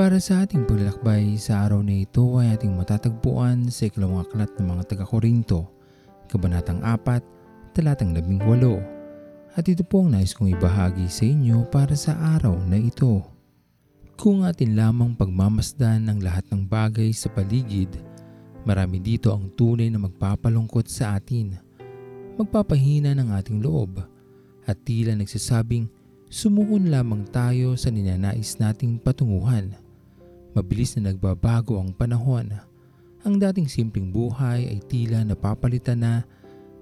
Para sa ating paglalakbay sa araw na ito ay ating matatagpuan sa ikalawang aklat ng mga taga-Korinto, Kabanatang 4, Talatang 18. At ito po ang nais kong ibahagi sa inyo para sa araw na ito. Kung atin lamang pagmamasdan ng lahat ng bagay sa paligid, marami dito ang tunay na magpapalungkot sa atin, magpapahina ng ating loob, at tila nagsasabing sumuon lamang tayo sa ninanais nating patunguhan. Mabilis na nagbabago ang panahon. Ang dating simpleng buhay ay tila napapalitan na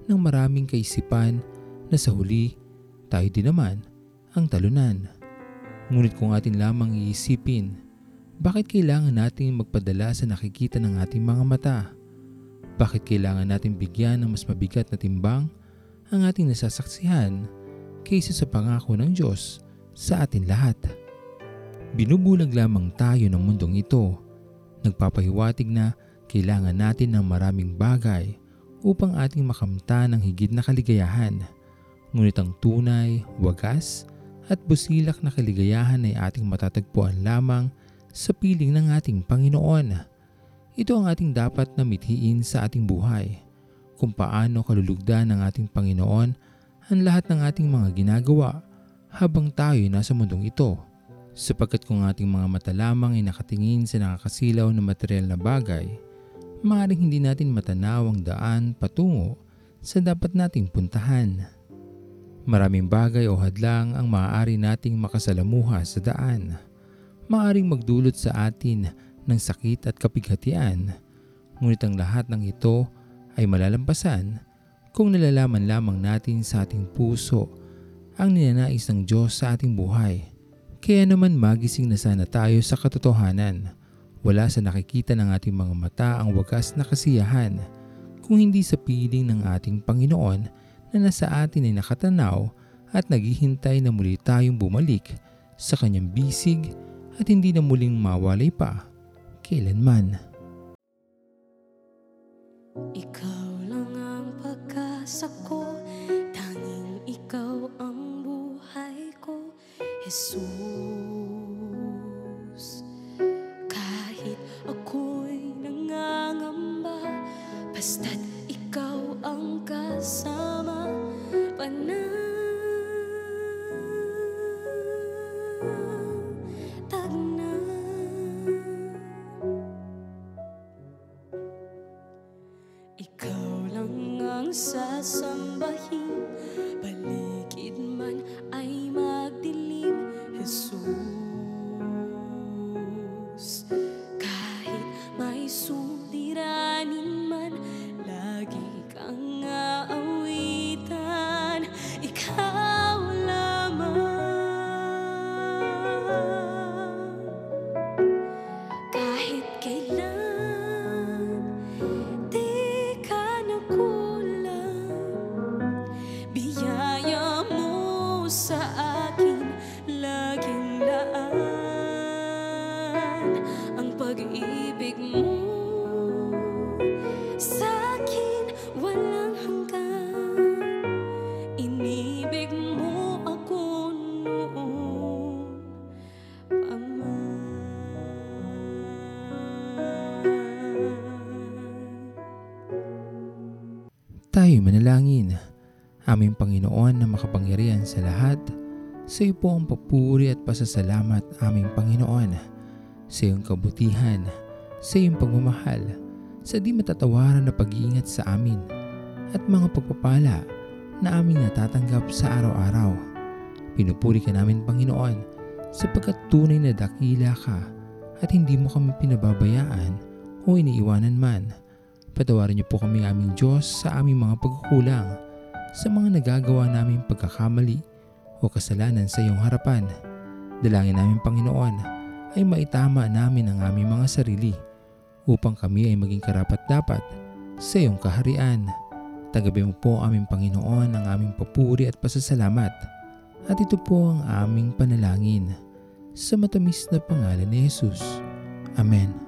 ng maraming kaisipan na sa huli tayo din naman ang talunan. Ngunit kung atin lamang iisipin, bakit kailangan natin magpadala sa nakikita ng ating mga mata? Bakit kailangan natin bigyan ng mas mabigat na timbang ang ating nasasaksihan kaysa sa pangako ng Diyos sa atin lahat? Binubulag lamang tayo ng mundong ito. Nagpapahiwatig na kailangan natin ng maraming bagay upang ating makamta ng higit na kaligayahan. Ngunit ang tunay, wagas at busilak na kaligayahan ay ating matatagpuan lamang sa piling ng ating Panginoon. Ito ang ating dapat na mithiin sa ating buhay. Kung paano kalulugdan ng ating Panginoon ang lahat ng ating mga ginagawa habang tayo nasa mundong ito. Sapagkat kung ating mga mata lamang ay nakatingin sa nakakasilaw na material na bagay, maaaring hindi natin matanaw ang daan patungo sa dapat nating puntahan. Maraming bagay o hadlang ang maaari nating makasalamuha sa daan. Maaring magdulot sa atin ng sakit at kapighatian, ngunit ang lahat ng ito ay malalampasan kung nalalaman lamang natin sa ating puso ang ninanais ng Diyos sa ating buhay. Kaya naman magising na sana tayo sa katotohanan. Wala sa nakikita ng ating mga mata ang wagas na kasiyahan kung hindi sa piling ng ating Panginoon na nasa atin ay nakatanaw at naghihintay na muli tayong bumalik sa kanyang bisig at hindi na muling mawalay pa kailanman. Ikaw lang ang pag-asa ko Tanging ikaw ang buhay ko Jesus Basta't ikaw ang kasama Panatag na. Ikaw lang ang sasambahin Tayo manalangin. Aming Panginoon na makapangyarihan sa lahat, sa iyo po ang papuri at pasasalamat aming Panginoon. Sa iyong kabutihan, sa iyong pagmamahal, sa di matatawaran na pag-iingat sa amin, at mga pagpapala na aming natatanggap sa araw-araw. Pinupuri ka namin Panginoon sapagkat tunay na dakila ka at hindi mo kami pinababayaan o iniiwanan man. Patawarin niyo po kami aming Diyos sa aming mga pagkukulang, sa mga nagagawa naming pagkakamali o kasalanan sa iyong harapan. Dalangin namin Panginoon ay maitama namin ang aming mga sarili upang kami ay maging karapat-dapat sa iyong kaharian. Tagabi mo po aming Panginoon ang aming papuri at pasasalamat. At ito po ang aming panalangin sa matamis na pangalan ni Jesus. Amen.